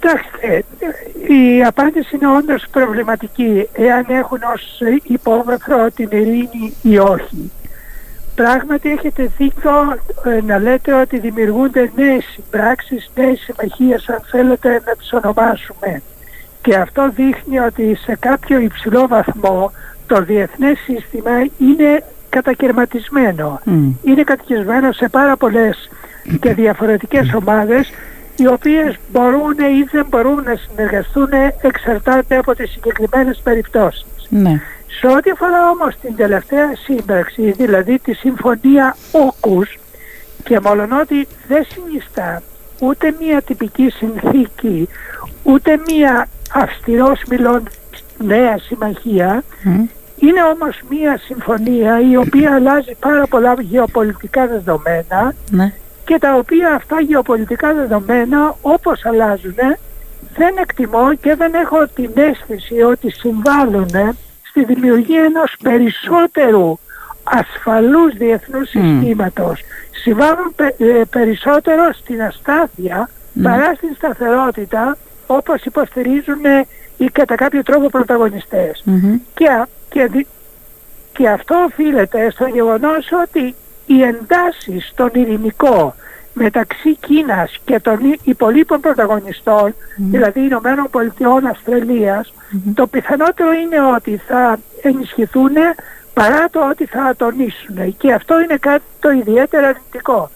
Κοιτάξτε, η απάντηση είναι όντως προβληματική εάν έχουν ως υπόβαθρο την ειρήνη ή όχι. Πράγματι έχετε δίκιο ε, να λέτε ότι δημιουργούνται νέες συμπράξεις, νέες συμμαχίες αν θέλετε να τις ονομάσουμε. Και αυτό δείχνει ότι σε κάποιο υψηλό βαθμό το διεθνές σύστημα είναι κατακαιρματισμένο. Είναι κατακαιρματισμένο σε πάρα πολλές και διαφορετικές ομάδες οι οποίες μπορούν ή δεν μπορούν να συνεργαστούν εξαρτάται από τις συγκεκριμένες περιπτώσεις. Ναι. Σε ό,τι αφορά όμως την τελευταία σύμπραξη, δηλαδή τη συμφωνία όκους και μόλον ότι δεν συνιστά ούτε μία τυπική συνθήκη, ούτε μία αυστηρός μιλών νέα συμμαχία, είναι όμως μία συμφωνία η οποία αλλάζει πάρα πολλά γεωπολιτικά δεδομένα Ναι. Και τα οποία αυτά γεωπολιτικά δεδομένα όπως αλλάζουν δεν εκτιμώ και δεν έχω την αίσθηση ότι συμβάλλουν στη δημιουργία ενός περισσότερου ασφαλούς διεθνούς συστήματος. Συμβάλλουν πε- ε, περισσότερο στην αστάθεια παρά στην σταθερότητα όπως υποστηρίζουν ε, οι κατά κάποιο τρόπο πρωταγωνιστές. Μμμ. Και, α- και, δι- και αυτό οφείλεται στο γεγονός ότι οι εντάσεις στον ειρηνικό μεταξύ Κίνας και των υ- υπολείπων πρωταγωνιστών, δηλαδή Ηνωμένων Πολιτειών Αυστραλίας, το πιθανότερο είναι ότι θα ενισχυθούν παρά το ότι θα ατονίσουν. Και αυτό είναι κάτι το ιδιαίτερα αρνητικό.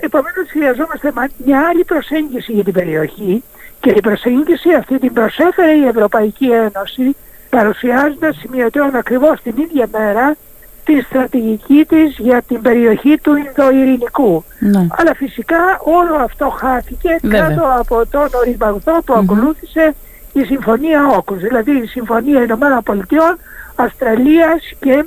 Επομένως χρειαζόμαστε μα- μια άλλη προσέγγιση για την περιοχή και η προσέγγιση αυτή την προσέφερε η Ευρωπαϊκή Ένωση παρουσιάζοντας σημειωτέων ακριβώς την ίδια μέρα τη στρατηγική της για την περιοχή του Ινδοειρηνικού. Ναι. Αλλά φυσικά όλο αυτό χάθηκε Βέβαια. κάτω από τον οριμαγδό που ακολούθησε η Συμφωνία Όκους, δηλαδή η Συμφωνία Ηνωμένων Πολιτειών, Αυστραλίας και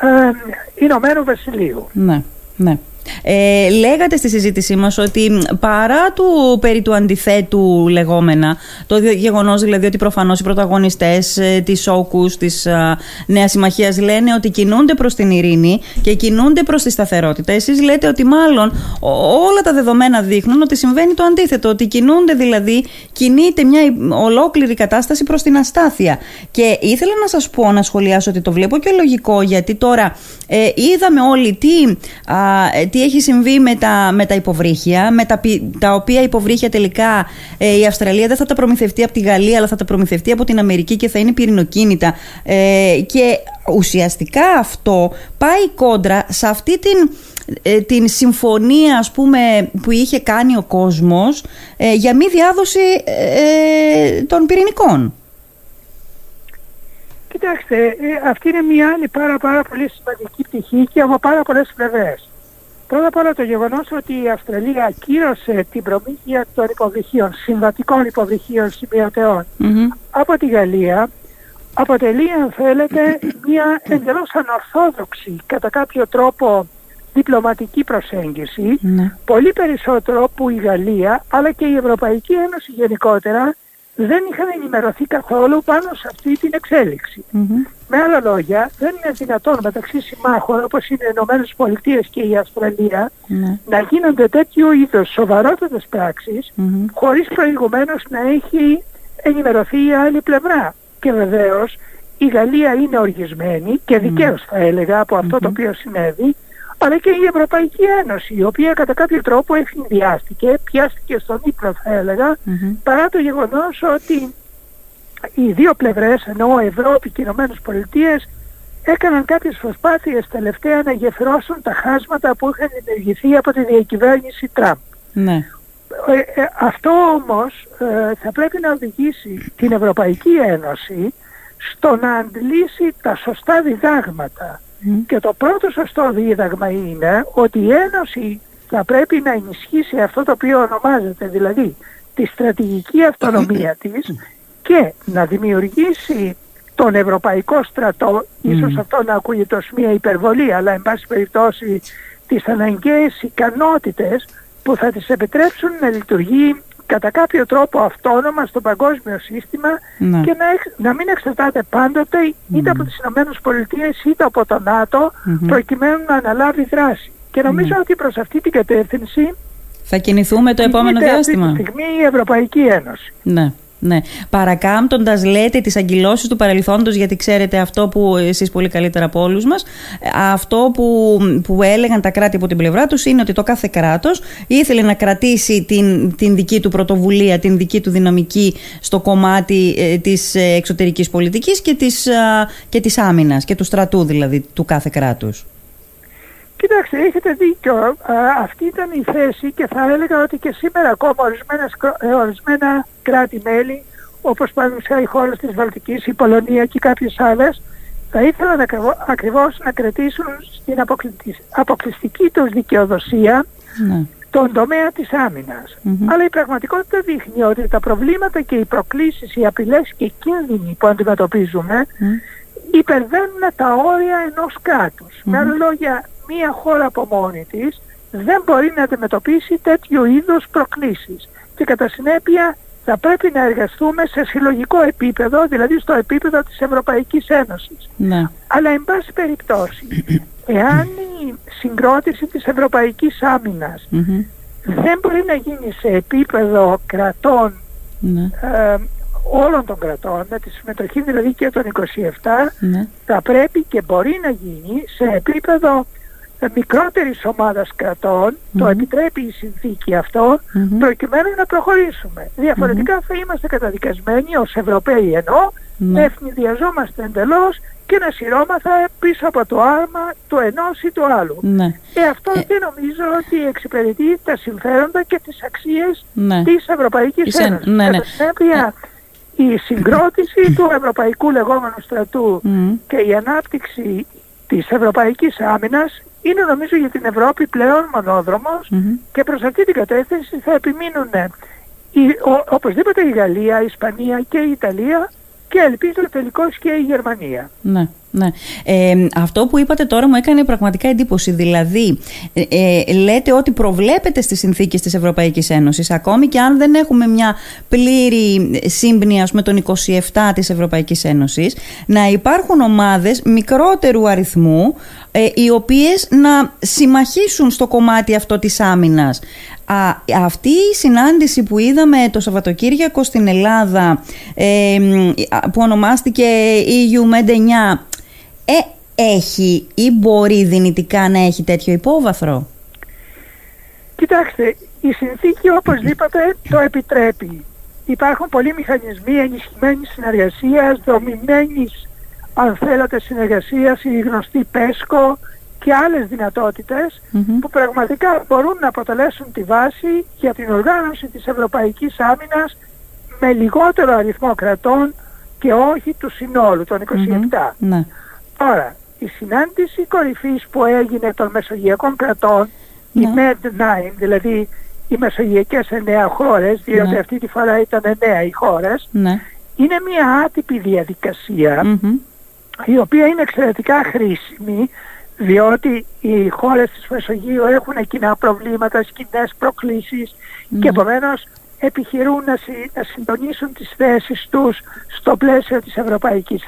ε, Ηνωμένου Βασιλείου. Ναι, ναι. Ε, λέγατε στη συζήτησή μας ότι παρά του περί του αντιθέτου λεγόμενα, το δι- γεγονός δηλαδή ότι προφανώς οι πρωταγωνιστές ε, της όκους, της α, Νέας Συμμαχίας λένε ότι κινούνται προς την ειρήνη και κινούνται προς τη σταθερότητα. Εσείς λέτε ότι μάλλον ο- όλα τα δεδομένα δείχνουν ότι συμβαίνει το αντίθετο, ότι κινούνται δηλαδή, κινείται μια υ- ολόκληρη κατάσταση προς την αστάθεια. Και ήθελα να σας πω, να σχολιάσω ότι το βλέπω και λογικό γιατί τώρα ε, είδαμε όλοι τι, α, ε, τι έχει συμβεί με τα, με τα υποβρύχια, με τα, πι- τα οποία υποβρύχια τελικά ε, η Αυστραλία δεν θα τα προμηθευτεί από τη Γαλλία, αλλά θα τα προμηθευτεί από την Αμερική και θα είναι πυρηνοκίνητα. Ε, και ουσιαστικά αυτό πάει κόντρα σε αυτή την, ε, την συμφωνία ας πούμε, που είχε κάνει ο κόσμος ε, για μη διάδοση ε, των πυρηνικών. Κοιτάξτε, ε, αυτή είναι μια άλλη πάρα, πάρα πολύ σημαντική πτυχή και από πάρα πολλές πλευρές. Πρώτα απ' όλα το γεγονός ότι η Αυστραλία ακύρωσε την προμήθεια των υποβρυχίων, συμβατικών υποβρυχίων σημειωτεών Μμμ. από τη Γαλλία αποτελεί αν θέλετε μια εντελώς ανορθόδοξη κατά κάποιο τρόπο διπλωματική προσέγγιση Ναι. πολύ περισσότερο που η Γαλλία αλλά και η Ευρωπαϊκή Ένωση γενικότερα δεν είχαν ενημερωθεί καθόλου πάνω σε αυτή την εξέλιξη. Μμμ. Με άλλα λόγια, δεν είναι δυνατόν μεταξύ συμμάχων όπως είναι οι Ηνωμένες Πολιτείες και η Αυστραλία Ναι. να γίνονται τέτοιου είδους σοβαρότατες πράξεις Μμμ. χωρίς προηγουμένως να έχει ενημερωθεί η άλλη πλευρά. Και βεβαίως η Γαλλία είναι οργισμένη και δικαίως θα έλεγα από αυτό το οποίο συνέβη, αλλά και η Ευρωπαϊκή Ένωση, η οποία κατά κάποιο τρόπο ευνηδιάστηκε, πιάστηκε στον ύπνο θα έλεγα, Μμμ. παρά το γεγονός ότι οι δύο πλευρές, ενώ Ευρώπη και οι Ηνωμένες Πολιτείες, έκαναν κάποιες προσπάθειες τελευταία να γεφυρώσουν τα χάσματα που είχαν δημιουργηθεί από τη διακυβέρνηση Τραμπ. Ναι. Ε, ε, αυτό όμως ε, θα πρέπει να οδηγήσει την Ευρωπαϊκή Ένωση στο να αντλήσει τα σωστά διδάγματα. Μμ. Και το πρώτο σωστό δίδαγμα είναι ότι η Ένωση θα πρέπει να ενισχύσει αυτό το οποίο ονομάζεται δηλαδή τη στρατηγική αυτονομία της και να δημιουργήσει τον Ευρωπαϊκό στρατό, ίσως αυτό να ακούγεται ως μια υπερβολή, αλλά εν πάση περιπτώσει τις αναγκαίες ικανότητες που θα τις επιτρέψουν να λειτουργεί κατά κάποιο τρόπο αυτόνομα στο παγκόσμιο σύστημα Ναι. και να, εξ- να μην εξαρτάται πάντοτε είτε από τις Ηνωμένες Πολιτείες είτε από το ΝΑΤΟ Μμμ. προκειμένου να αναλάβει δράση. Και νομίζω ότι προς αυτή την κατεύθυνση Θα κινηθούμε το επόμενο διάστημα. Αυτή τη στιγμή η Ευρωπαϊκή Ένωση. Ναι. Ναι. Παρακάμπτοντας, λέτε, τις αγκυλώσει του παρελθόντος, γιατί ξέρετε αυτό που εσείς πολύ καλύτερα από όλους μας, αυτό που, που έλεγαν τα κράτη από την πλευρά τους είναι ότι το κάθε κράτος ήθελε να κρατήσει την, την δική του πρωτοβουλία, την δική του δυναμική στο κομμάτι ε, της εξωτερικής πολιτικής και της και της άμυνας και του στρατού δηλαδή του κάθε κράτους. Κοιτάξτε, έχετε δίκιο. αυτή ήταν η θέση και θα έλεγα ότι και σήμερα ακόμα ε, ορισμένα κράτη-μέλη, όπως παραδείγματος οι χώρες της Βαλτικής, η Πολωνία και κάποιες άλλες, θα ήθελαν ακριβώς να κρατήσουν στην αποκλειστική τους δικαιοδοσία ναι. τον τομέα της αμυνας Αλλά η πραγματικότητα δείχνει ότι τα προβλήματα και οι προκλήσεις, οι απειλές και οι κίνδυνοι που αντιμετωπίζουμε υπερβαίνουν τα όρια ενός κράτους. Με άλλα λόγια, μία χώρα από μόνη της δεν μπορεί να αντιμετωπίσει τέτοιο είδους προκλήσεις. Και κατά συνέπεια θα πρέπει να εργαστούμε σε συλλογικό επίπεδο, δηλαδή στο επίπεδο της Ευρωπαϊκής Ένωσης. Ναι. Αλλά εν πάση περιπτώσει, εάν η συγκρότηση της Ευρωπαϊκής δεν μπορεί να γίνει σε επίπεδο κρατών ναι. ε, όλων των κρατών, με τη συμμετοχή δηλαδή και των 27, ναι. θα πρέπει και μπορεί να γίνει σε επίπεδο μικρότερης ομάδας το επιτρέπει η συνθήκη αυτό, προκειμένου να προχωρήσουμε. Διαφορετικά θα είμαστε καταδικασμένοι ως Ευρωπαίοι ενώ, να ευνηδιαζόμαστε εντελώς και να σειρώμαθα πίσω από το άρμα του ενός ή του άλλου. Ναι. Και αυτό ε... δεν νομίζω ότι εξυπηρετεί τα συμφέροντα και τις αξίες ναι. της Ευρωπαϊκής Ένωσης. Ναι, ναι. Κατά η συγκρότηση του ευρωπαϊκού λεγόμενου στρατού και η ανάπτυξη της ευρωπαϊκής άμυνας είναι νομίζω για την Ευρώπη πλέον και προς αυτή την κατεύθυνση θα επιμείνουν η, ο, οπωσδήποτε η Γαλλία, η Ισπανία και η Ιταλία και ελπίζω τελικώς και η Γερμανία. Ναι. Ναι. Ε, αυτό που είπατε τώρα μου έκανε πραγματικά εντύπωση. Δηλαδή, ε, ε, λέτε ότι προβλέπετε στις συνθήκες της Ευρωπαϊκής Ένωσης, ακόμη και αν δεν έχουμε μια πλήρη σύμπνοια με τον 27 της Ευρωπαϊκής Ένωσης, να υπάρχουν ομάδες μικρότερου αριθμού, ε, οι οποίες να συμμαχίσουν στο κομμάτι αυτό της άμυνας. Α, αυτή η συνάντηση που είδαμε το Σαββατοκύριακο στην Ελλάδα ε, που ονομάστηκε EU Med 9 ε, έχει ή μπορεί δυνητικά να έχει τέτοιο υπόβαθρο; Κοιτάξτε, η συνθήκη οπωσδήποτε το επιτρέπει. Υπάρχουν πολλοί μηχανισμοί ενισχυμένης συνεργασίας, δομημένης αν θέλετε συνεργασίας, η γνωστή ΠΕΣΚΟ και άλλες που πραγματικά μπορούν να αποτελέσουν τη βάση για την οργάνωση της Ευρωπαϊκής Άμυνας με λιγότερο αριθμό κρατών και όχι του συνόλου των 27. Τώρα, η συνάντηση κορυφής που έγινε των μεσογειακών κρατών, η ναι. MED9, δηλαδή οι μεσογειακές εννέα χώρες, διότι ναι. αυτή τη φορά ήταν εννέα οι χώρες, ναι. είναι μια άτυπη η οποία είναι εξαιρετικά χρήσιμη, διότι οι χώρες της Μεσογείου έχουν κοινά προβλήματα, κοινές προκλήσεις και επομένως επιχειρούν να, συντονίσουν τις θέσεις τους στο πλαίσιο της Ευρωπαϊκής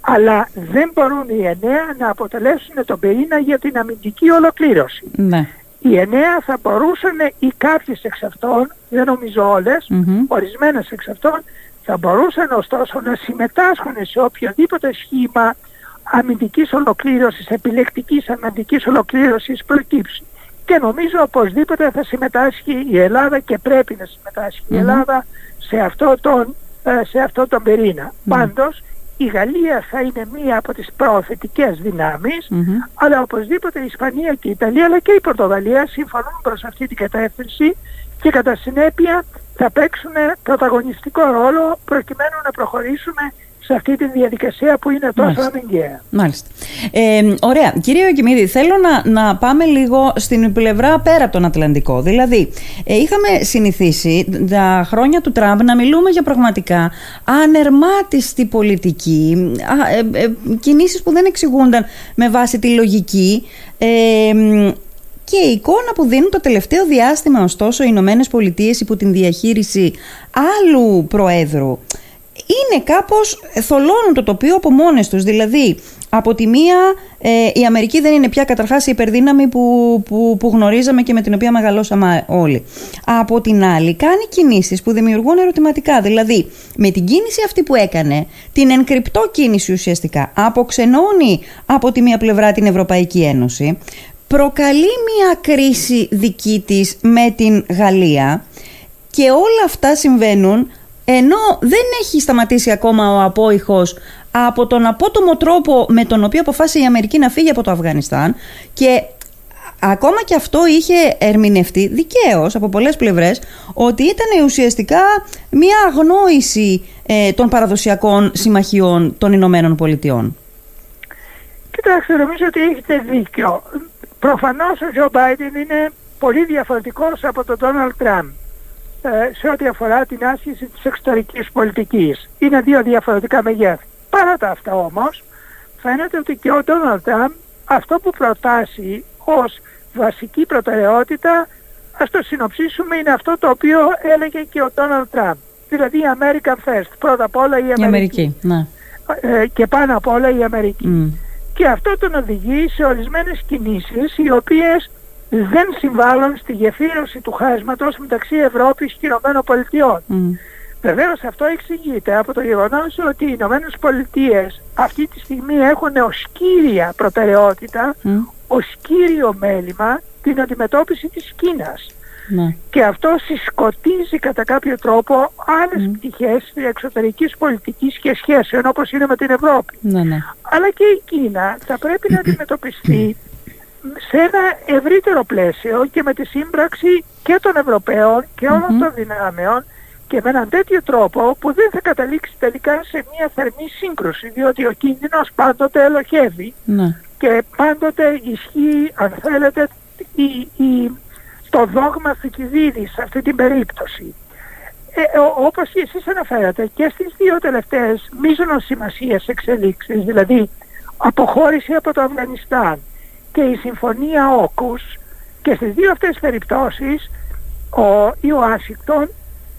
αλλά δεν μπορούν οι εννέα να αποτελέσουν τον πυρήνα για την αμυντική ολοκλήρωση. Ναι. Οι εννέα θα μπορούσαν ή κάποιες εξ αυτών, δεν νομίζω όλες, ορισμένες εξ αυτών, θα μπορούσαν ωστόσο να συμμετάσχουν σε οποιοδήποτε σχήμα αμυντικής ολοκλήρωσης, επιλεκτικής αμυντικής ολοκλήρωσης προκύψει και νομίζω οπωσδήποτε θα συμμετάσχει η Ελλάδα και πρέπει να συμμετάσχει η Ελλάδα σε αυτό τον, ε, σε αυτό τον πυρήνα. Πάντως η Γαλλία θα είναι μία από τις προθετικές αλλά οπωσδήποτε η Ισπανία και η Ιταλία αλλά και η Πορτογαλία συμφωνούν προς αυτή την κατεύθυνση και κατά συνέπεια θα παίξουν πρωταγωνιστικό ρόλο προκειμένου να προχωρήσουμε σε αυτή τη διαδικασία που είναι τόσο αναγκαία. Μάλιστα. Ε, ωραία. Κύριε Οκημίδη, θέλω να, να πάμε λίγο στην πλευρά πέρα από τον Ατλαντικό. Δηλαδή, ε, είχαμε συνηθίσει τα χρόνια του Τραμπ να μιλούμε για πραγματικά ανερμάτιστη πολιτική, α, ε, ε, κινήσεις που δεν εξηγούνταν με βάση τη λογική. Ε, και η εικόνα που δίνουν το τελευταίο διάστημα, ωστόσο, οι Ηνωμένες Πολιτείες υπό την διαχείριση άλλου προέδρου είναι κάπως θολώνουν το τοπίο από μόνες τους. Δηλαδή, Από τη μία, ε, η Αμερική δεν είναι πια καταρχάς η υπερδύναμη που, που, που γνωρίζαμε και με την οποία μεγαλώσαμε όλοι. Από την άλλη, κάνει κινήσεις που δημιουργούν ερωτηματικά. Δηλαδή, με την κίνηση αυτή που έκανε, την ενκρυπτό κίνηση ουσιαστικά, αποξενώνει από τη μία πλευρά την Ευρωπαϊκή Ένωση, προκαλεί μία κρίση δική της με την Γαλλία και όλα αυτά συμβαίνουν ενώ δεν έχει σταματήσει ακόμα ο απόϊχος από τον απότομο τρόπο με τον οποίο αποφάσισε η Αμερική να φύγει από το Αφγανιστάν και ακόμα και αυτό είχε ερμηνευτεί δικαίως από πολλές πλευρές ότι ήταν ουσιαστικά μια αγνόηση ε, των παραδοσιακών συμμαχιών των Ηνωμένων Πολιτειών. Κοιτάξτε, νομίζω ότι έχετε δίκιο. Προφανώς ο Τζο Μπάιντεν είναι πολύ διαφορετικός από τον Ντόναλτ Τραμπ ε, σε ό,τι αφορά την άσκηση της εξωτερικής πολιτικής. Είναι δύο διαφορετικά μεγέθη. Παρά τα αυτά όμως, φαίνεται ότι και ο Ντόναλτ Τραμπ αυτό που προτάσει ως βασική προτεραιότητα, ας το συνοψίσουμε, είναι αυτό το οποίο έλεγε και ο Ντόναλτ Τραμπ. Δηλαδή η American First. Πρώτα απ' όλα η Αμερική. ναι. ε, και πάνω απ' όλα η Αμερική. Και αυτό τον οδηγεί σε ορισμένες κινήσεις οι οποίες δεν συμβάλλουν στη γεφύρωση του χάσματος μεταξύ Ευρώπης και Ηνωμένων Πολιτειών. Mm. Βεβαίως αυτό εξηγείται από το γεγονός ότι οι Ηνωμένες Πολιτείες αυτή τη στιγμή έχουν ως κύρια προτεραιότητα, mm. ως κύριο μέλημα την αντιμετώπιση της Κίνας. Ναι. Και αυτό συσκοτίζει κατά κάποιο τρόπο άλλες mm. πτυχές της εξωτερικής πολιτικής και σχέσεων όπως είναι με την Ευρώπη. Ναι, ναι. Αλλά και η Κίνα θα πρέπει να αντιμετωπιστεί σε ένα ευρύτερο πλαίσιο και με τη σύμπραξη και των Ευρωπαίων και όλων των δυνάμεων και με έναν τέτοιο τρόπο που δεν θα καταλήξει τελικά σε μια θερμή σύγκρουση διότι ο κίνδυνος πάντοτε ελοχεύει ναι. και πάντοτε ισχύει αν θέλετε η, η, το δόγμα Θηκηδίδης σε αυτή την περίπτωση. Ε, όπως και εσείς αναφέρατε και στις δύο τελευταίες μείζωνος σημασίες εξελίξεις, δηλαδή αποχώρηση από το Αφγανιστάν και η συμφωνία Όκους και στις δύο αυτές περιπτώσεις ο, η Ουάσιγκτον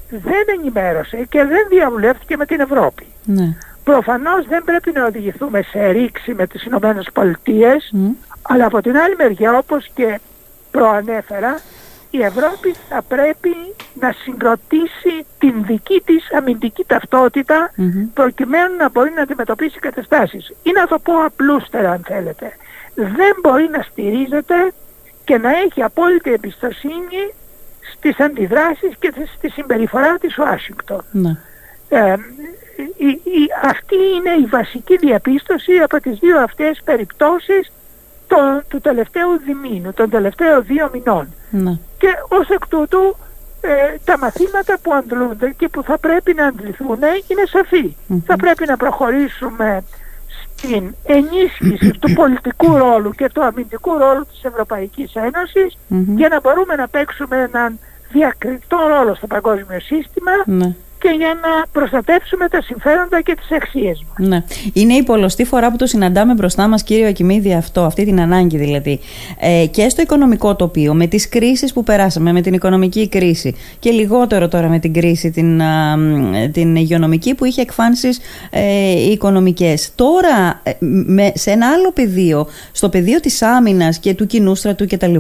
δεν ενημέρωσε και δεν διαβουλεύτηκε με την Ευρώπη. Ναι. Προφανώς δεν πρέπει να οδηγηθούμε σε ρήξη με τις Ηνωμένες Πολιτείες, αλλά από την άλλη μεριά όπως και προανέφερα, η Ευρώπη θα πρέπει να συγκροτήσει την δική της αμυντική προκειμένου να μπορεί να αντιμετωπίσει καταστάσεις. Ή να το πω απλούστερα αν θέλετε δεν μπορεί να στηρίζεται και να έχει απόλυτη εμπιστοσύνη στις αντιδράσεις και στη συμπεριφορά της Ουάσιγκτον. Ναι. Ε, η, αυτή είναι η βασική διαπίστωση από τις δύο αυτές περιπτώσεις το, του τελευταίου διμήνου, των τελευταίων δύο μηνών. Ναι. Και ως εκ τούτου ε, τα μαθήματα που αντλούνται και που θα πρέπει να αντληθούν είναι Θα πρέπει να προχωρήσουμε την ενίσχυση του πολιτικού ρόλου και του αμυντικού ρόλου της Ευρωπαϊκής για να μπορούμε να παίξουμε έναν διακριτό ρόλο στο παγκόσμιο σύστημα ναι και για να προστατεύσουμε τα συμφέροντα και τις αξίες μας. Ναι. Είναι η πολλωστή φορά που το συναντάμε μπροστά μας κύριο Ακημίδη αυτό, αυτή την ανάγκη δηλαδή. Ε, και στο οικονομικό τοπίο, με τις κρίσεις που περάσαμε, με την οικονομική κρίση και λιγότερο τώρα με την κρίση την, την υγειονομική που είχε εκφάνσεις ε, οικονομικές. Τώρα ε, με, σε ένα άλλο πεδίο, στο πεδίο της άμυνας και του κοινού στρατού κτλ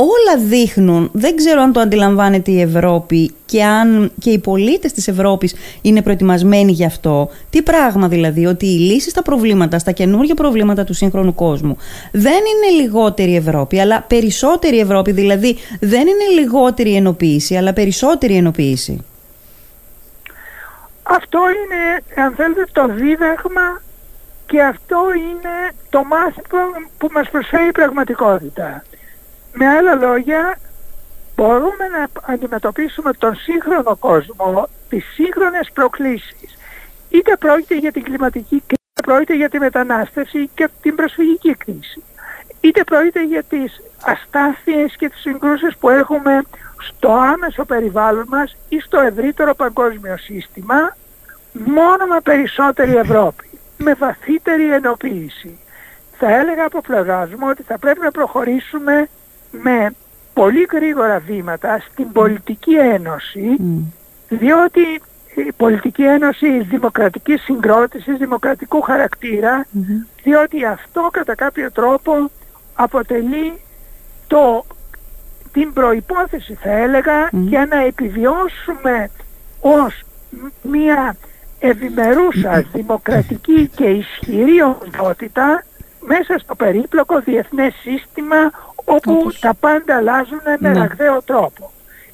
όλα δείχνουν, δεν ξέρω αν το αντιλαμβάνεται η Ευρώπη και αν και οι πολίτες της Ευρώπης είναι προετοιμασμένοι γι' αυτό. Τι πράγμα δηλαδή, ότι οι λύσεις στα προβλήματα, στα καινούργια προβλήματα του σύγχρονου κόσμου δεν είναι λιγότερη Ευρώπη, αλλά περισσότερη Ευρώπη, δηλαδή δεν είναι λιγότερη ενοποίηση, αλλά περισσότερη ενοποίηση. Αυτό είναι, αν θέλετε, το δίδαγμα και αυτό είναι το μάθημα που μας προσφέρει η πραγματικότητα. Με άλλα λόγια, μπορούμε να αντιμετωπίσουμε τον σύγχρονο κόσμο, τις σύγχρονες προκλήσεις. Είτε πρόκειται για την κλιματική κρίση, είτε πρόκειται για τη μετανάστευση και την προσφυγική κρίση. Είτε πρόκειται για τις αστάθειες και τις συγκρούσεις που έχουμε στο άμεσο περιβάλλον μας ή στο ευρύτερο παγκόσμιο σύστημα, μόνο με περισσότερη Ευρώπη, με βαθύτερη ενοποίηση. Θα έλεγα από πλευράς μου ότι θα πρέπει να προχωρήσουμε με πολύ γρήγορα βήματα στην πολιτική ένωση διότι η πολιτική ένωση δημοκρατικής συγκρότησης, δημοκρατικού διότι αυτό κατά κάποιο τρόπο αποτελεί το, την προϋπόθεση θα έλεγα για να επιβιώσουμε ως μια ευημερούσα δημοκρατική και ισχυρή οντότητα μέσα στο περίπλοκο διεθνές σύστημα όπου τα πάντα αλλάζουν με ναι. ραγδαίο τρόπο.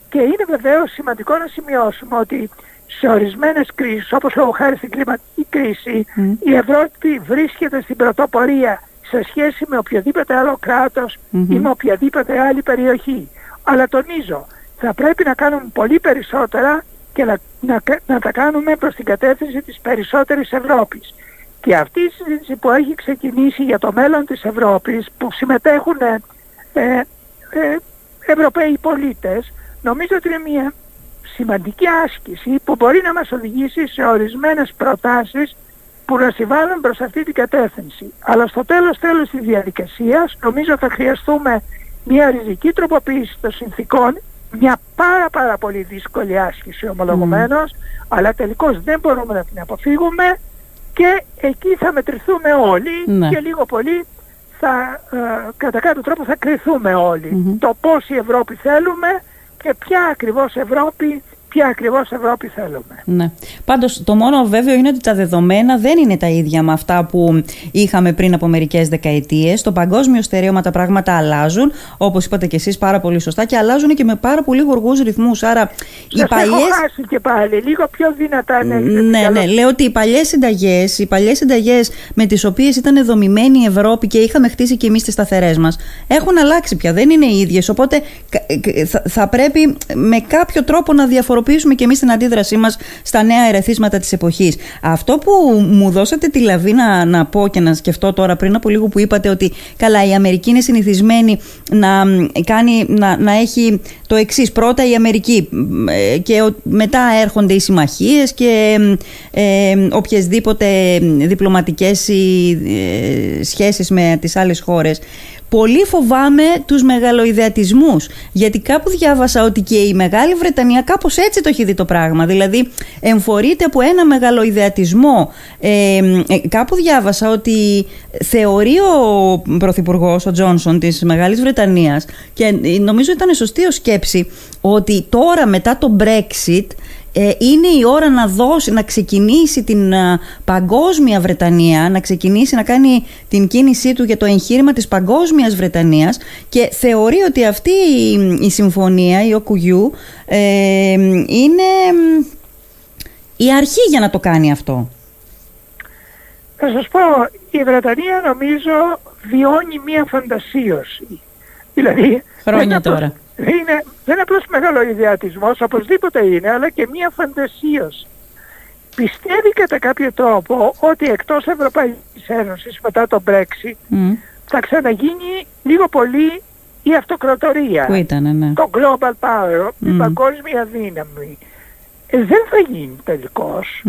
Και είναι βεβαίως σημαντικό να σημειώσουμε ότι σε ορισμένες κρίσεις, όπως λόγω χάρης στην κλιματική κρίση, η Ευρώπη βρίσκεται στην πρωτοπορία σε σχέση με οποιοδήποτε άλλο ή με οποιαδήποτε άλλη περιοχή. Αλλά τονίζω, θα πρέπει να κάνουμε πολύ περισσότερα και να, να, να τα κάνουμε προς την κατεύθυνση της περισσότερης Ευρώπης. Και αυτή η συζήτηση που έχει ξεκινήσει για το μέλλον της Ευρώπης, που συμμετέχουν ε, ε, Ευρωπαίοι πολίτες, νομίζω ότι είναι μια σημαντική άσκηση που μπορεί να μας οδηγήσει σε ορισμένες προτάσεις που να συμβάλλουν προς αυτή την κατεύθυνση. Αλλά στο τέλος τέλος της διαδικασίας νομίζω θα χρειαστούμε μια ριζική τροποποίηση των συνθήκων, μια πάρα πάρα πολύ δύσκολη άσκηση ομολογουμένως, αλλά τελικώς δεν μπορούμε να την αποφύγουμε και εκεί θα μετρηθούμε όλοι ναι. και λίγο πολύ θα, ε, κατά κάποιο τρόπο θα κρυθούμε Το πώς η Ευρώπη θέλουμε και ποια ακριβώς Ευρώπη ποια ακριβώς Ευρώπη θέλουμε. Ναι. Πάντως, το μόνο βέβαιο είναι ότι τα δεδομένα δεν είναι τα ίδια με αυτά που είχαμε πριν από μερικές δεκαετίες. Στο παγκόσμιο στερέωμα τα πράγματα αλλάζουν, όπως είπατε και εσείς πάρα πολύ σωστά, και αλλάζουν και με πάρα πολύ γοργούς ρυθμούς. Άρα, οι παλιέ. χάσει και πάλι, λίγο πιο δυνατά να Ναι, ναι. Λέω ότι οι παλιές συνταγές, οι παλιές συνταγές με τις οποίες ήταν δομημένη η Ευρώπη και είχαμε χτίσει και εμείς τις σταθερές μας, έχουν αλλάξει πια. Δεν είναι οι ίδιες. Οπότε θα πρέπει με κάποιο τρόπο να διαφοροποιήσουμε χρησιμοποιήσουμε και εμείς την αντίδρασή μας στα νέα ερεθίσματα της εποχής. Αυτό που μου δώσατε τη λαβή να, να πω και να σκεφτώ τώρα πριν από λίγο που είπατε ότι καλά η Αμερική είναι συνηθισμένη να, κάνει, να, να έχει το εξής. Πρώτα η Αμερική ε, και μετά έρχονται οι συμμαχίες και ε, οποιασδήποτε διπλωματικές ε, σχέσεις με τις άλλες χώρες πολύ φοβάμαι τους μεγαλοειδεατισμούς. Γιατί κάπου διάβασα ότι και η Μεγάλη Βρετανία κάπως έτσι το έχει δει το πράγμα. Δηλαδή εμφορείται από ένα μεγαλοειδεατισμό. Ε, κάπου διάβασα ότι θεωρεί ο Πρωθυπουργός, ο Τζόνσον της Μεγάλης Βρετανίας και νομίζω ήταν σωστή ο σκέψη ότι τώρα μετά το Brexit ε, είναι η ώρα να δώσει, να ξεκινήσει την ε, παγκόσμια Βρετανία, να ξεκινήσει να κάνει την κίνησή του για το εγχείρημα της παγκόσμιας Βρετανίας και θεωρεί ότι αυτή η, συμφωνία, η ΟΚΟΥΓΙΟΥ, ε, είναι η αρχή για να το κάνει αυτό. Θα σας πω, η Βρετανία νομίζω βιώνει μία φαντασίωση. Δηλαδή, Χρόνια τώρα είναι, δεν είναι απλώς μεγάλο ιδιατισμός, οπωσδήποτε είναι, αλλά και μία φαντασίωση. Πιστεύει κατά κάποιο τρόπο ότι εκτός Ευρωπαϊκής Ένωσης μετά το Brexit θα ξαναγίνει λίγο πολύ η αυτοκρατορία. Που ήταν, ναι. Το global power, η παγκόσμια δύναμη. Ε, δεν θα γίνει τελικώς.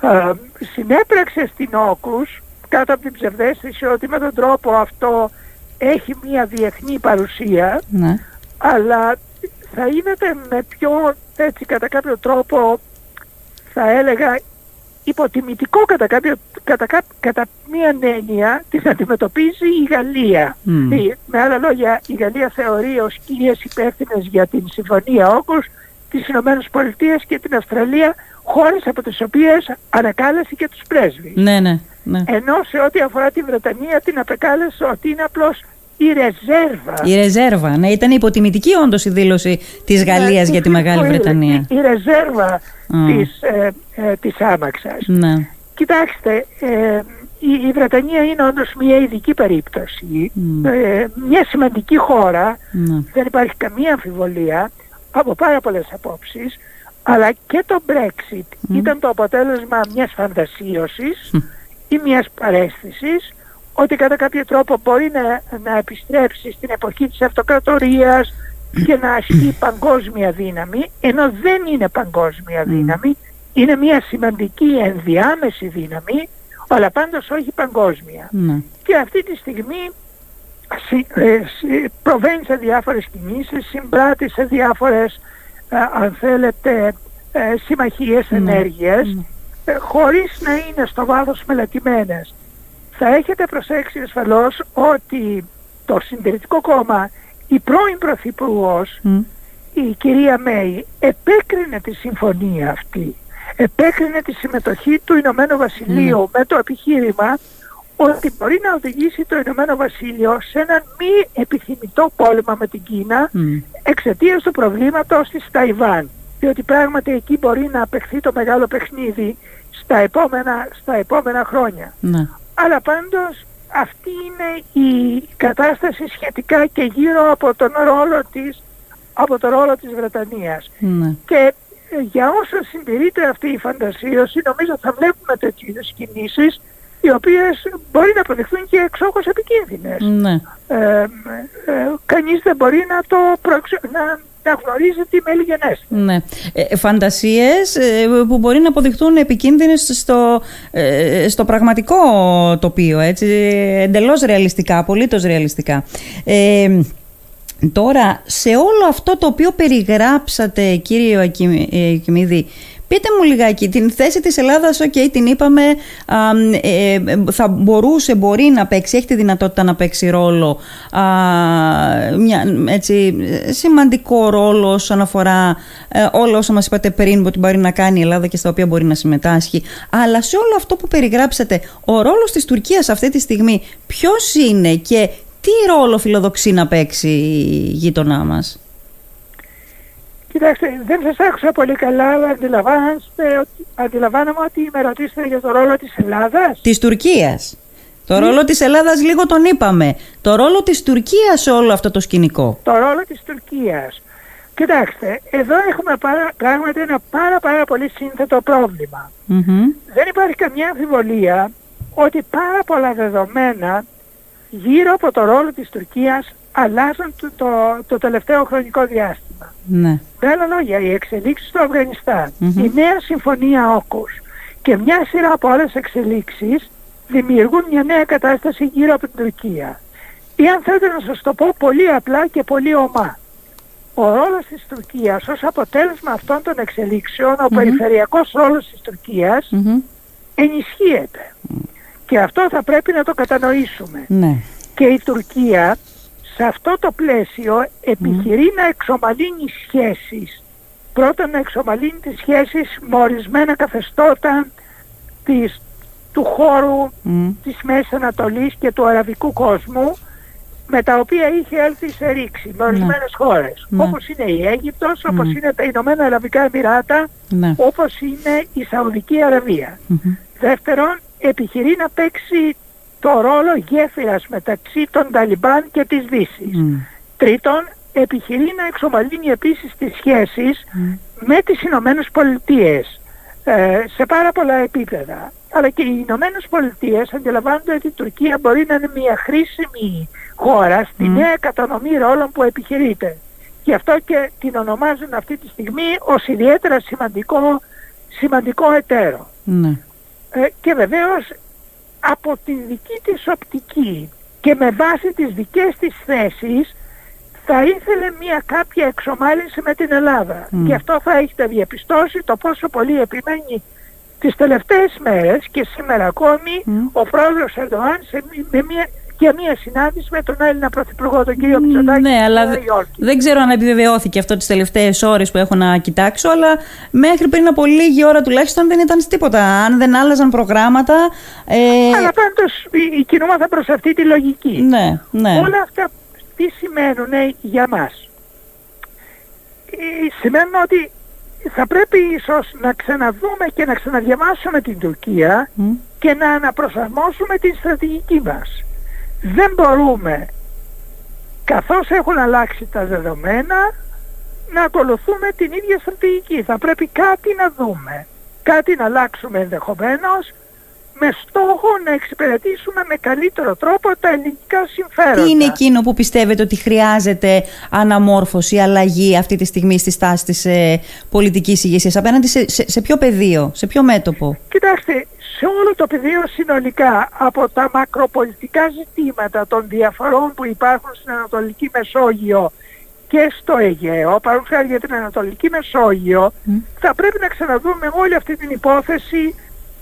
Ε, συνέπραξε στην Όκους κάτω από την ψευδέστηση ότι με τον τρόπο αυτό έχει μια διεθνή παρουσία ναι αλλά θα γίνεται με πιο έτσι κατά κάποιο τρόπο θα έλεγα υποτιμητικό κατά, κάποιο, κατά, κατά μία έννοια την αντιμετωπίζει η Γαλλία. με άλλα λόγια η Γαλλία θεωρεί ως κύριες υπεύθυνες για την Συμφωνία Όκους τις Ηνωμένες Πολιτείες και την Αυστραλία χώρες από τις οποίες ανακάλεσε και τους πρέσβεις. Ναι, ναι, ναι. Ενώ σε ό,τι αφορά τη Βρετανία την απεκάλεσε ότι είναι απλώς η ρεζέρβα. Η ρεζέρβα, ναι, ήταν υποτιμητική όντως η δήλωση της ναι, Γαλλίας για τη Μεγάλη Βρετανία. Η, ρεζέρβα της, ε, ε, της άμαξας. Ναι. Κοιτάξτε, ε, η, η Βρετανία είναι όντως μια ειδική περίπτωση. Ε, μια σημαντική χώρα, ναι. δεν υπάρχει καμία αμφιβολία, από πάρα πολλές απόψεις, αλλά και το Brexit ήταν το αποτέλεσμα μιας φαντασίωσης ή μιας παρέστησης ότι κατά κάποιο τρόπο μπορεί να, να επιστρέψει στην εποχή της αυτοκρατορίας και να ασκεί παγκόσμια δύναμη, ενώ δεν είναι παγκόσμια δύναμη, είναι μια σημαντική ενδιάμεση δύναμη, αλλά πάντως όχι παγκόσμια. Ναι. Και αυτή τη στιγμή ε, προβαίνει σε διάφορες κινήσεις, συμπράττει σε διάφορες, αν θέλετε, ε, συμμαχίες, Ναι. ενέργειες, ε, χωρίς να είναι στο βάθος μελετημένες. Θα έχετε προσέξει ασφαλώς ότι το Συντηρητικό Κόμμα, η πρώην Πρωθυπουργός, Μμ. η κυρία Μέη, επέκρινε τη συμφωνία αυτή. Επέκρινε τη συμμετοχή του Ηνωμένου Βασιλείου με το επιχείρημα ότι μπορεί να οδηγήσει το Ηνωμένο Βασίλειο σε έναν μη επιθυμητό πόλεμο με την Κίνα Μμ. εξαιτίας του προβλήματος της Ταϊβάν. Διότι πράγματι εκεί μπορεί να απεχθεί το μεγάλο παιχνίδι στα επόμενα, στα επόμενα χρόνια. Ναι. Αλλά πάντως αυτή είναι η κατάσταση σχετικά και γύρω από τον ρόλο της, από το ρόλο της Βρετανίας. Ναι. Και ε, για όσο συντηρείται αυτή η φαντασίωση νομίζω θα βλέπουμε τέτοιου είδους κινήσεις οι οποίες μπορεί να αποδειχθούν και εξόχως επικίνδυνες. Ναι. Ε, ε, κανείς δεν μπορεί να το προεξ... να, να γνωρίζει τι μέλη γενέστε. Ναι. Ε, φαντασίες ε, που μπορεί να αποδειχτούν επικίνδυνες στο, ε, στο πραγματικό τοπίο, έτσι, εντελώς ρεαλιστικά, απολύτως ρεαλιστικά. Ε, τώρα, σε όλο αυτό το οποίο περιγράψατε, κύριε Ιωακη- ε, Ιωακημίδη, Πείτε μου λιγάκι, την θέση της Ελλάδας, ok, την είπαμε, α, ε, θα μπορούσε, μπορεί να παίξει, έχει τη δυνατότητα να παίξει ρόλο, α, μια, έτσι, σημαντικό ρόλο όσον αφορά ε, όλα όσα μας είπατε πριν ότι μπορεί να κάνει η Ελλάδα και στα οποία μπορεί να συμμετάσχει. Αλλά σε όλο αυτό που περιγράψατε, ο ρόλος της Τουρκίας αυτή τη στιγμή ποιος είναι και τι ρόλο φιλοδοξεί να παίξει η γείτονά μας; Κοιτάξτε, δεν σας άκουσα πολύ καλά, αλλά αντιλαμβάνεστε ότι- αντιλαμβάνομαι ότι με ρωτήσετε για το ρόλο της Ελλάδας. Της Τουρκίας. Το ρόλο της Ελλάδας λίγο τον είπαμε. Το ρόλο της Τουρκίας σε όλο αυτό το σκηνικό. Το ρόλο της Τουρκίας. Κοιτάξτε, εδώ έχουμε πάρα, πράγματι ένα πάρα πάρα πολύ σύνθετο πρόβλημα. Μμμ. Δεν υπάρχει καμιά αμφιβολία ότι πάρα πολλά δεδομένα γύρω από το ρόλο της Τουρκίας αλλάζουν το, το, το τελευταίο χρονικό διάστημα. Ναι. Με άλλα λόγια, οι εξελίξεις στο αφγανισταν Μμμ. η νέα συμφωνία όκους και μια σειρά από άλλες εξελίξεις δημιουργούν μια νέα κατάσταση γύρω από την Τουρκία. Ή αν θέλετε να σας το πω πολύ απλά και πολύ ομά. Ο ρόλος της Τουρκίας ως αποτέλεσμα αυτών των εξελίξεων, ο περιφερειακός ρόλος της Τουρκίας Μμμ. ενισχύεται. Και αυτό θα πρέπει να το κατανοήσουμε. Ναι. Και η Τουρκία σε αυτό το πλαίσιο επιχειρεί να εξομαλύνει σχέσεις. Πρώτον να εξομαλύνει τις σχέσεις με ορισμένα καθεστώτα της, του χώρου Μμ. της Μέσης Ανατολής και του αραβικού κόσμου με τα οποία είχε έλθει σε ρήξη με ορισμένες χώρες. Ναι. Όπως είναι η Αίγυπτος, όπως Μμ. είναι τα Ηνωμένα Αραβικά Εμμυράτα, Ναι. όπως είναι η Σαουδική Αραβία. Μμμ. Δεύτερον, επιχειρεί να παίξει το ρόλο γέφυρας μεταξύ των Ταλιμπάν και της Δύσης. Μμ. Τρίτον, επιχειρεί να εξομαλύνει επίσης τις σχέσεις Μμ. με τις Ηνωμένες Πολιτείες ε, σε πάρα πολλά επίπεδα. Αλλά και οι Ηνωμένες Πολιτείες αντιλαμβάνονται ότι η Τουρκία μπορεί να είναι μια χρήσιμη χώρα στη Μμ. νέα κατανομή ρόλων που επιχειρείται. Γι' αυτό και την ονομάζουν αυτή τη στιγμή ως ιδιαίτερα σημαντικό, σημαντικό εταίρο. Ναι. Ε, και βεβαίως από τη δική της οπτική και με βάση τις δικές της θέσεις θα ήθελε μια κάποια εξομάλυνση με την Ελλάδα. Μμ. Και αυτό θα έχετε διαπιστώσει το πόσο πολύ επιμένει τις τελευταίες μέρες και σήμερα ακόμη Μμ. ο πρόεδρος Ερντοάν σε, μη- με μια, και μια συνάντηση με τον Έλληνα Πρωθυπουργό τον κύριο Μητσοτάκη Ναι, στη αλλά Νέα δε- Υόρκη. δεν ξέρω αν επιβεβαιώθηκε αυτό τις τελευταίες ώρες που έχω να κοιτάξω, αλλά μέχρι πριν από λίγη ώρα τουλάχιστον δεν ήταν τίποτα. Αν δεν άλλαζαν προγράμματα... Ε, Αλλά πάντως η- η κινούμαθα προς αυτή τη λογική. ναι, ναι. Όλα αυτά τι σημαίνουν για μας; Ε, σημαίνουν ότι θα πρέπει ίσως να ξαναδούμε και να ξαναδιαβάσουμε την Τουρκία Μμ. και να αναπροσαρμόσουμε την στρατηγική μας. Δεν μπορούμε, καθώς έχουν αλλάξει τα δεδομένα, να ακολουθούμε την ίδια στρατηγική. Θα πρέπει κάτι να δούμε, κάτι να αλλάξουμε ενδεχομένως, με στόχο να εξυπηρετήσουμε με καλύτερο τρόπο τα ελληνικά συμφέροντα. Τι είναι εκείνο που πιστεύετε ότι χρειάζεται αναμόρφωση, αλλαγή αυτή τη στιγμή στη στάση της ε, πολιτικής ηγεσίας; Απέναντι σε, σε, σε ποιο πεδίο, σε ποιο μέτωπο; Κοιτάξτε, σε όλο το πεδίο συνολικά από τα μακροπολιτικά ζητήματα των διαφορών που υπάρχουν στην Ανατολική Μεσόγειο και στο Αιγαίο, παρότι για την Ανατολική Μεσόγειο, θα πρέπει να ξαναδούμε όλη αυτή την υπόθεση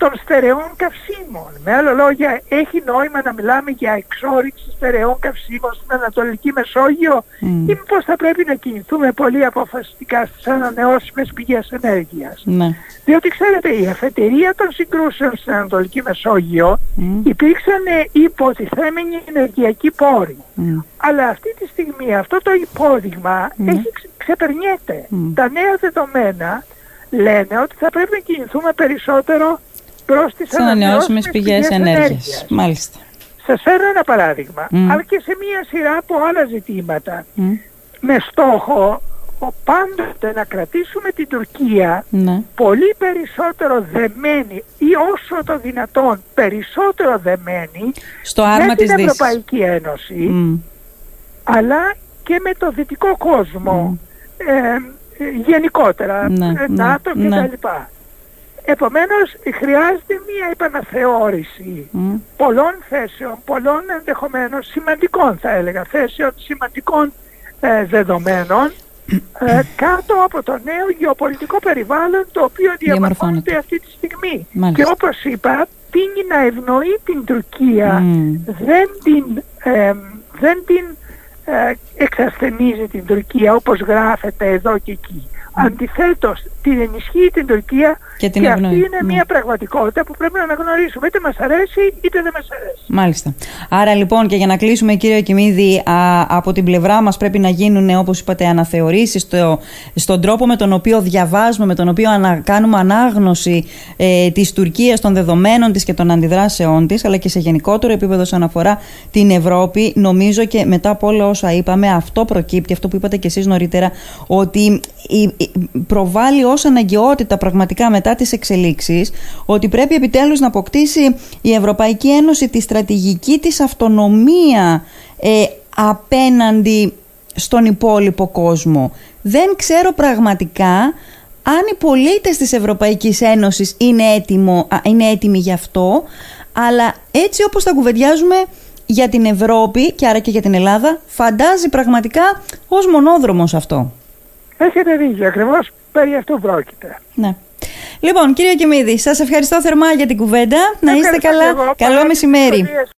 των στερεών καυσίμων. Με άλλα λόγια, έχει νόημα να μιλάμε για εξόριξη στερεών καυσίμων στην Ανατολική Μεσόγειο mm. ή μήπως θα πρέπει να κινηθούμε πολύ αποφασιστικά στις ανανεώσιμες πηγές ενέργειας. Ναι. Διότι ξέρετε, η αφετηρία των συγκρούσεων στην Ανατολική Μεσόγειο mm. υπήρξαν υποτιθέμενοι ενεργειακοί πόροι. Αλλά αυτή τη στιγμή αυτό το υπόδειγμα έχει ξεπερνιέται. Τα νέα δεδομένα λένε ότι θα πρέπει να κινηθούμε περισσότερο προς τις ανανεώσιμες πηγές, ενέργειας. ενέργειας. Μάλιστα. Σας φέρω ένα παράδειγμα, αλλά και σε μία σειρά από άλλα ζητήματα. Με στόχο πάντοτε να κρατήσουμε την Τουρκία ναι. πολύ περισσότερο δεμένη ή όσο το δυνατόν περισσότερο δεμένη Στο άρμα με την Ευρωπαϊκή Ένωση αλλά και με το δυτικό κόσμο ε, γενικότερα, ναι, ε, ΝΑΤΟ ναι, κτλ. Επομένως χρειάζεται μία επαναθεώρηση πολλών θέσεων, πολλών ενδεχομένως σημαντικών θα έλεγα θέσεων, σημαντικών ε, δεδομένων ε, κάτω από το νέο γεωπολιτικό περιβάλλον το οποίο διαμορφώνεται. αυτή τη στιγμή. Και όπως είπα, τίνει να ευνοεί την Τουρκία, δεν την, ε, δεν την εξασθενίζει την Τουρκία όπως γράφεται εδώ και εκεί. Αντιθέτως, την ενισχύει την Τουρκία και, την και αυτή είναι ναι. μια πραγματικότητα που πρέπει να αναγνωρίσουμε. Είτε μας αρέσει είτε δεν μας αρέσει. Μάλιστα. Άρα λοιπόν και για να κλείσουμε κύριε Κιμίδη, από την πλευρά μας πρέπει να γίνουν όπως είπατε αναθεωρήσεις στο, στον τρόπο με τον οποίο διαβάζουμε, με τον οποίο ανα, κάνουμε ανάγνωση ε, της Τουρκίας, των δεδομένων της και των αντιδράσεών της, αλλά και σε γενικότερο επίπεδο όσον αφορά την Ευρώπη. Νομίζω και μετά από όλα όσα είπαμε, αυτό προκύπτει, αυτό που είπατε και εσείς νωρίτερα, ότι προβάλλει ως αναγκαιότητα πραγματικά μετά τις εξελίξεις ότι πρέπει επιτέλους να αποκτήσει η Ευρωπαϊκή Ένωση τη στρατηγική της αυτονομία ε, απέναντι στον υπόλοιπο κόσμο. Δεν ξέρω πραγματικά αν οι πολίτες της Ευρωπαϊκής Ένωσης είναι, έτοιμο, είναι έτοιμοι γι' αυτό, αλλά έτσι όπως τα κουβεντιάζουμε για την Ευρώπη και άρα και για την Ελλάδα, φαντάζει πραγματικά ως μονόδρομος αυτό. Έχετε δίκιο, ακριβώς περί αυτού πρόκειται. Ναι. Λοιπόν, κύριε Κιμίδη, σας ευχαριστώ θερμά για την κουβέντα. Να είστε καλά. Καλό μεσημέρι.